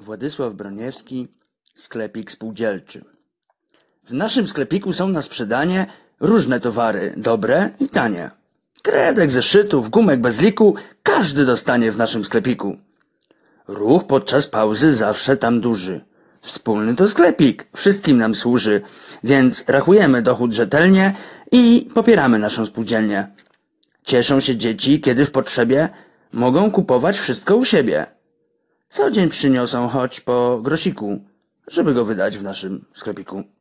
Władysław Broniewski, sklepik spółdzielczy. W naszym sklepiku są na sprzedanie różne towary, dobre i tanie. Kredek, zeszytów, gumek bez liku, każdy dostanie w naszym sklepiku. Ruch podczas pauzy zawsze tam duży. Wspólny to sklepik, wszystkim nam służy, więc rachujemy dochód rzetelnie i popieramy naszą spółdzielnię. Cieszą się dzieci, kiedy w potrzebie mogą kupować wszystko u siebie. Co dzień przyniosą choć po grosiku, żeby go wydać w naszym sklepiku.